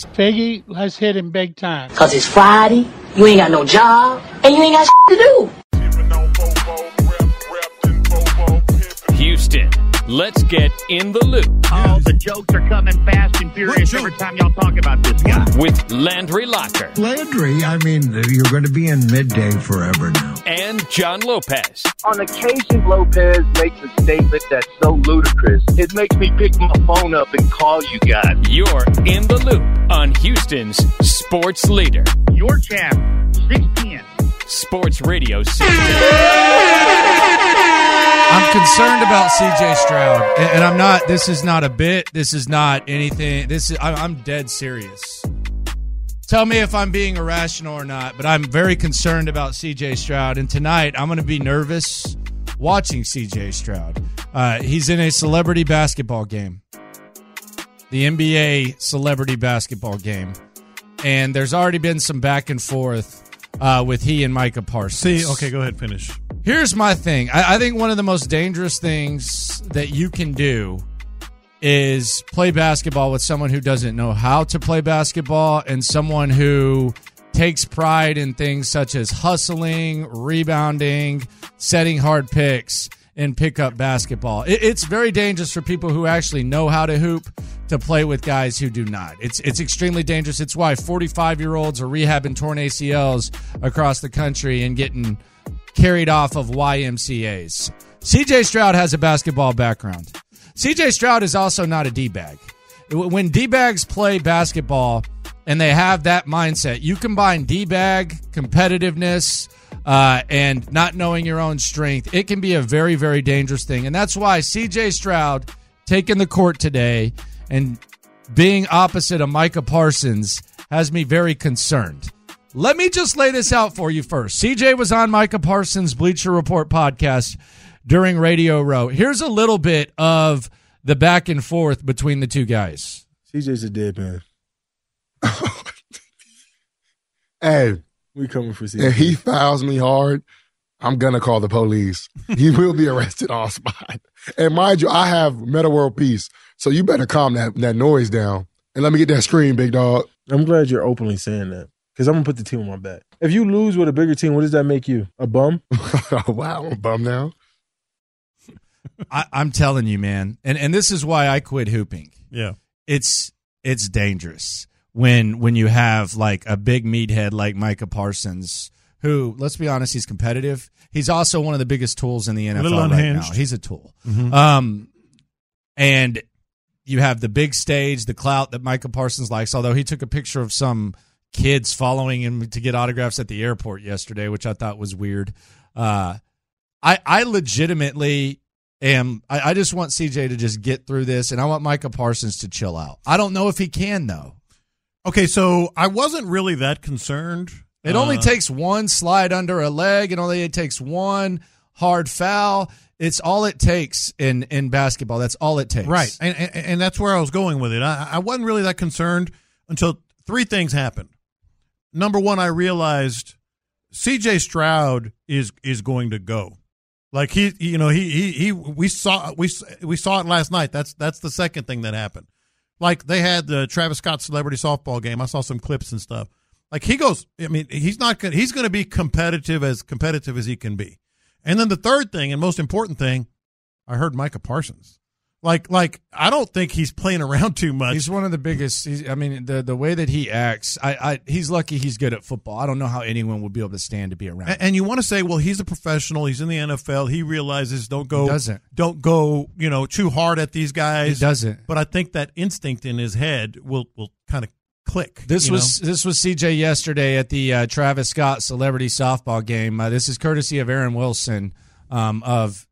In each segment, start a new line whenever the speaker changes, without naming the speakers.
Figgy, let's hit him big time.
Cause it's Friday, you ain't got no job, and you ain't got to do.
Let's get in the loop
Oh, the jokes are coming fast and furious every time y'all talk about this guy.
with Landry Locker
Landry, I mean, you're going to be in midday forever now.
and John Lopez.
On occasion, Lopez makes a statement that's so ludicrous, it makes me pick my phone up and call you guys.
You're in the loop on Houston's sports leader,
Your champ, 610.
Sports Radio 60.
I'm concerned about CJ Stroud, and and I'm not. This is not a bit. This is not anything. This is. I- I'm dead serious. Tell me if I'm being irrational or not, but I'm very concerned about CJ Stroud. And tonight, I'm going to be nervous watching CJ Stroud. Uh, he's in a celebrity basketball game, the NBA celebrity basketball game, and there's already been some back and forth uh, with he and Micah Parsons.
See, okay, go ahead, finish.
Here's my thing. I, I think one of the most dangerous things that you can do is play basketball with someone who doesn't know how to play basketball and someone who takes pride in things such as hustling, rebounding, setting hard picks, and pick up basketball. It, it's very dangerous for people who actually know how to hoop to play with guys who do not. It's it's extremely dangerous. It's why 45 year olds are rehabbing torn ACLs across the country and getting carried off of YMCA's. CJ Stroud has a basketball background. CJ Stroud is also not a D bag. When D bags play basketball and they have that mindset, you combine D bag, competitiveness, uh, and not knowing your own strength, it can be a very, very dangerous thing. And that's why CJ Stroud taking the court today and being opposite of Micah Parsons has me very concerned. Let me just lay this out for you first. CJ was on Micah Parsons' Bleacher Report podcast during Radio Row. Here's a little bit of the back and forth between the two guys.
CJ's a dead man.
Hey,
We coming for CJ.
if he fouls me hard, I'm gonna call the police. he will be arrested on spot. And mind you, I have Metta World Peace, so you better calm that, that noise down and let me get that screen, big dog.
I'm glad you're openly saying that because I'm gonna put the team on my back. If you lose with a bigger team, what does that make you? A bum?
wow, I'm bummed now.
I, I'm telling you, man, and and this is why I quit hooping.
Yeah.
It's it's dangerous when when you have like a big meathead like Micah Parsons, who let's be honest, he's competitive. He's also one of the biggest tools in the NFL right now. He's a tool.
Mhm.
Um, and you have the big stage, the clout that Micah Parsons likes. Although he took a picture of some kids following him to get autographs at the airport yesterday, which I thought was weird. Uh, I I legitimately am. I, I just want CJ to just get through this, and I want Micah Parsons to chill out. I don't know if he can though.
Okay, so I wasn't really that concerned.
It only
Uh,
takes one slide under a leg. It only it takes one hard foul. It's all it takes in in basketball. That's all it takes.
Right, and, and and that's where I was going with it. I, I wasn't really that concerned until three things happened. Number one, I realized C.J. Stroud is is going to go. Like he, you know, he he he. We saw we we saw it last night. That's that's the second thing that happened. Like they had the Travis Scott celebrity softball game. I saw some clips and stuff. Like he goes. I mean, he's not. gonna He's going to be competitive as competitive as he can be. And then the third thing and most important thing, I heard Micah Parsons. Like, like I don't think he's playing around too much.
He's one of the biggest. He's, I mean, the the way that he acts, I, I he's lucky he's good at football. I don't know how anyone would be able to stand to be around.
A- and you want to say, well, he's a professional. He's in the NFL. He realizes don't go
He doesn't.
don't go you know too hard at these guys.
He doesn't.
But I think that instinct in his head will will kind of click.
This was this was CJ yesterday at the uh, Travis Scott Celebrity Softball game. Uh, this is courtesy of Aaron Wilson um, of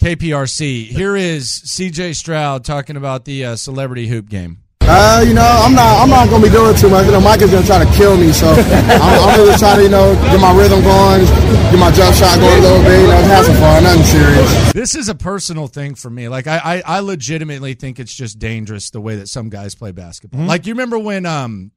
KPRC. Here is CJ Stroud talking about the uh, Celebrity Hoop game.
Uh, you know, I'm not. I'm not gonna be doing too much. You know, Mike is gonna try to kill me, so I'm, I'm gonna try to, you know, get my rhythm going, get my jump shot going a little bit. You know, have some fun, nothing serious.
This is a personal thing for me. Like I, I, I legitimately think it's just dangerous the way that some guys play basketball.
Mm-hmm.
Like you remember when um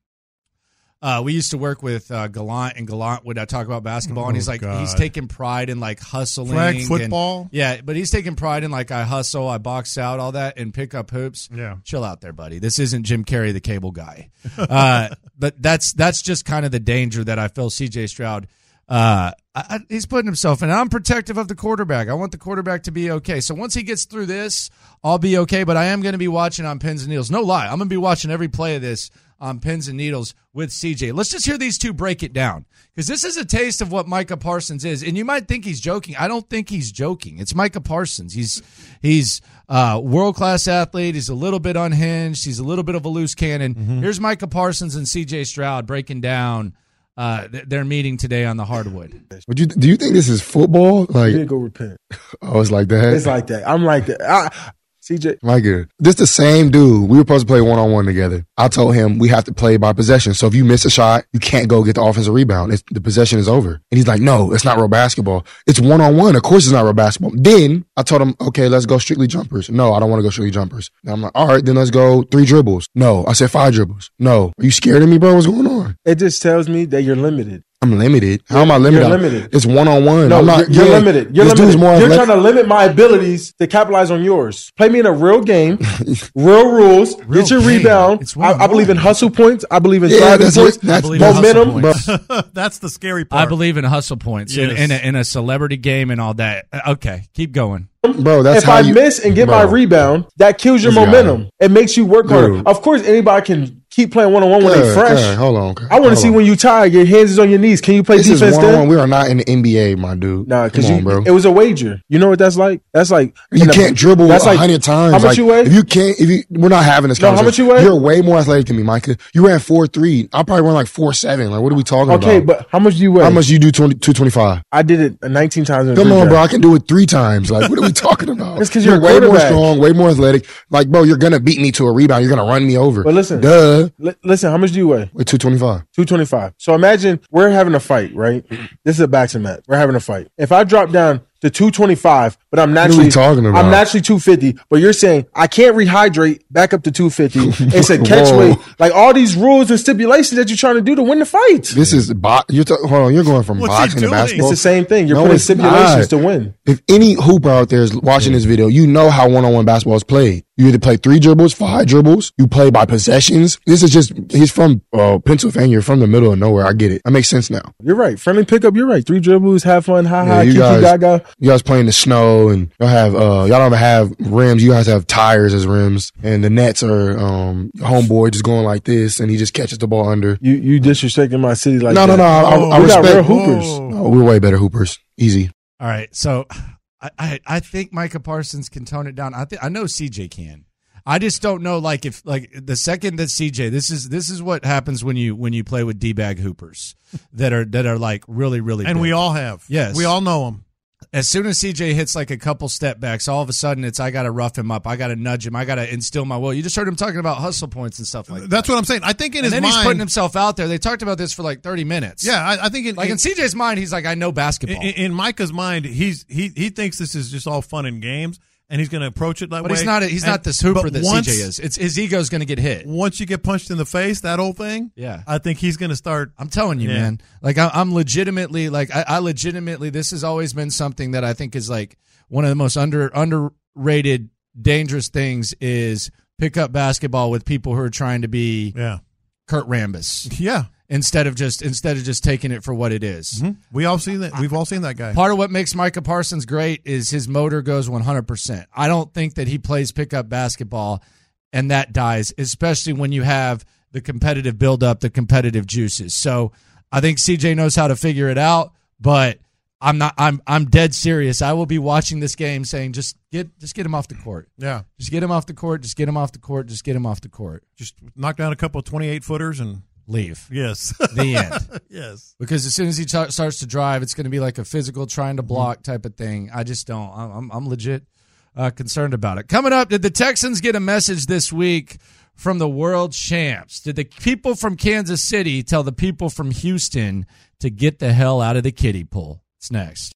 uh, we used to work with uh, Gallant, and Gallant would uh, talk about basketball, and he's
Oh,
like,
God.
he's taking pride in like hustling,
Flag
and-
football?
yeah, but he's taking pride in like I hustle, I box out, all that, and pick up hoops.
Yeah.
chill out there, buddy. This isn't Jim Carrey, the cable guy. Uh, but that's that's just kind of the danger that I feel C.J. Stroud. Uh, I, I, he's putting himself in. I'm protective of the quarterback. I want the quarterback to be okay. So once he gets through this, I'll be okay. But I am going to be watching on pins and needles. No lie, I'm going to be watching every play of this on pins and needles with CJ. Let's just hear these two break it down because this is a taste of what Micah Parsons is. And you might think he's joking. I don't think he's joking. It's Micah Parsons. He's he's uh, world class athlete. He's a little bit unhinged. He's a little bit of a loose cannon. Here's Micah Parsons and CJ Stroud breaking down uh, th- their meeting today on the hardwood.
Would you do you think this is football?
You
Like
did go repent.
I was like that.
It's like that. I'm like that. I, CJ,
Like it. This is the same dude. We were supposed to play one on one together. I told him we have to play by possession. So if you miss a shot, you can't go get the offensive rebound. It's, the possession is over. And he's like, no, it's not real basketball. It's one on one. Of course it's not real basketball. Then I told him, okay, let's go strictly jumpers. No, I don't want to go strictly jumpers. And I'm like, all right, then let's go three dribbles. No, I said five dribbles. No. Are you scared of me, bro? What's going on?
it just tells me that you're limited.
I'm limited. How am I limited?
You're limited.
It's one on one.
No,
I'm not,
you're, you're
yeah,
limited. You're limited.
more
You're
athletic-
trying to limit my abilities to capitalize on yours. Play me in a real game, real rules.
Real
get your
game.
rebound. I, I believe in hustle points. I believe in
Yeah,
driving
that's
points.
that's-
I believe
momentum.
hustle points.
That's the scary part.
I believe in hustle points in,
Yes.
in, a, in a celebrity game and all that. Uh, Okay, keep going.
bro. That's
if
how
I
you,
miss and get my rebound, that kills your
This guy.
momentum. It makes you work harder.
Dude.
Of course, anybody can keep playing one on one when they fresh.
Hold on.
I want to see
on.
when you tired, your hands is on your knees. Can you play
This is
defense
one on
then?
one. We are not in the NBA, my dude.
Nah, because
Come
you
on, bro.
it was a wager. You know what that's like? That's like
You can't dribble
That's
a
like
hundred times.
How much
Like,
you weigh?
If you can't, if you, we're not having this.
No, how much you weigh?
You're way more athletic than me, Micah. You ran four three. I probably run like four seven. Like, what are we talking
okay,
about?
Okay, but how much do you weigh?
how much do you do 20, 225?
I did it 19 times.
Come on, bro. I can do it three times. Like, what are we talking about?
it's because you're
way more strong, way more athletic. Like, bro, you're gonna beat me to a rebound. You're gonna run me over.
But listen,
duh.
Li- listen, how much do you weigh?
With 225.
225. So imagine we're having a fight, right? This is a boxing match. We're having a fight. If I drop down to 225, but I'm
are
naturally
talking about?
I'm naturally 250, but you're saying I can't rehydrate back up to 250. It's a catch
Whoa.
weight. Like all these rules and stipulations that you're trying to do to win the fight.
This is bo- you're t- hold on. You're going from
What's
boxing to
doing?
basketball.
It's the same thing. You're
No,
putting stipulations
not.
to win.
If any hooper out there is watching this video, you know how one on one basketball is played. You either play three dribbles, five dribbles. You play by possessions. This is just, he's from uh, Pennsylvania, You're from the middle of nowhere. I get it. That makes sense now.
You're right. Friendly pickup. You're right. Three dribbles, have fun, ha ha,
you guys-
gaga.
You guys play in the snow and y'all have, uh, y'all don't have rims. You guys have tires as rims and the nets are, um, homeboy just going like this and he just catches the ball under.
You you disrespecting my city like
no,
that.
no, no. I, I, I
we got
respect
real hoopers.
No, we're way better hoopers. Easy.
All right, so I, I, I think Micah Parsons can tone it down. I think I know CJ can. I just don't know, like if like the second that CJ, this is this is what happens when you when you play with d bag hoopers that are that are like really really.
and
big.
we all have.
Yes.
we all know him.
As soon as CJ hits like a couple step backs, all of a sudden it's I got to rough him up, I got to nudge him, I got to instill my will. You just heard him talking about hustle points and stuff like that.
That's what I'm saying. I think in
And
his
then
mind,
he's putting himself out there. They talked about this for like thirty minutes.
yeah, I, I think in,
like in
in,
CJ's mind, he's like, I know basketball.
in, in Micah's mind, he's he he thinks this is just all fun and games, and he's going to approach it that
But
way.
he's not. He's
And-
not this hooper
but
that
once-
CJ is. It's his ego's going to get hit.
Once you get punched in the face, that old thing.
Yeah.
I think he's going to start.
I'm telling you,
Yeah.
man. Like I, I'm legitimately, like I, I legitimately, this has always been something that I think is like one of the most under underrated, dangerous things is pick up basketball with people who are trying to be
Yeah,
Kurt Rambis.
yeah.
Instead of just instead of just taking it for what it is. Mm-hmm.
We all seen that. We've all seen that guy.
Part of what makes Micah Parsons great is his motor goes 100%. I don't think that he plays pickup basketball and that dies, especially when you have the competitive buildup, the competitive juices. So I think CJ knows how to figure it out, but I'm not. I'm I'm dead serious. I will be watching this game, saying just get just get him off the court.
Yeah.
Just get him off the court. Just get him off the court. Just get him off the court.
Just knock down a couple of 28 footers and
Leave.
yes.
The end.
yes.
because as soon as he t- starts to drive, it's going to be like a physical trying to block type of thing. I just don't. I'm, I'm, I'm legit uh, concerned about it. Coming up, did the Texans get a message this week from the world champs? Did the people from Kansas City tell the people from Houston to get the hell out of the kiddie pool? It's next.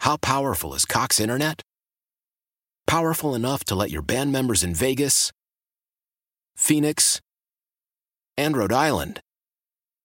How powerful is Cox Internet? Powerful enough to let your band members in Vegas, Phoenix, and Rhode Island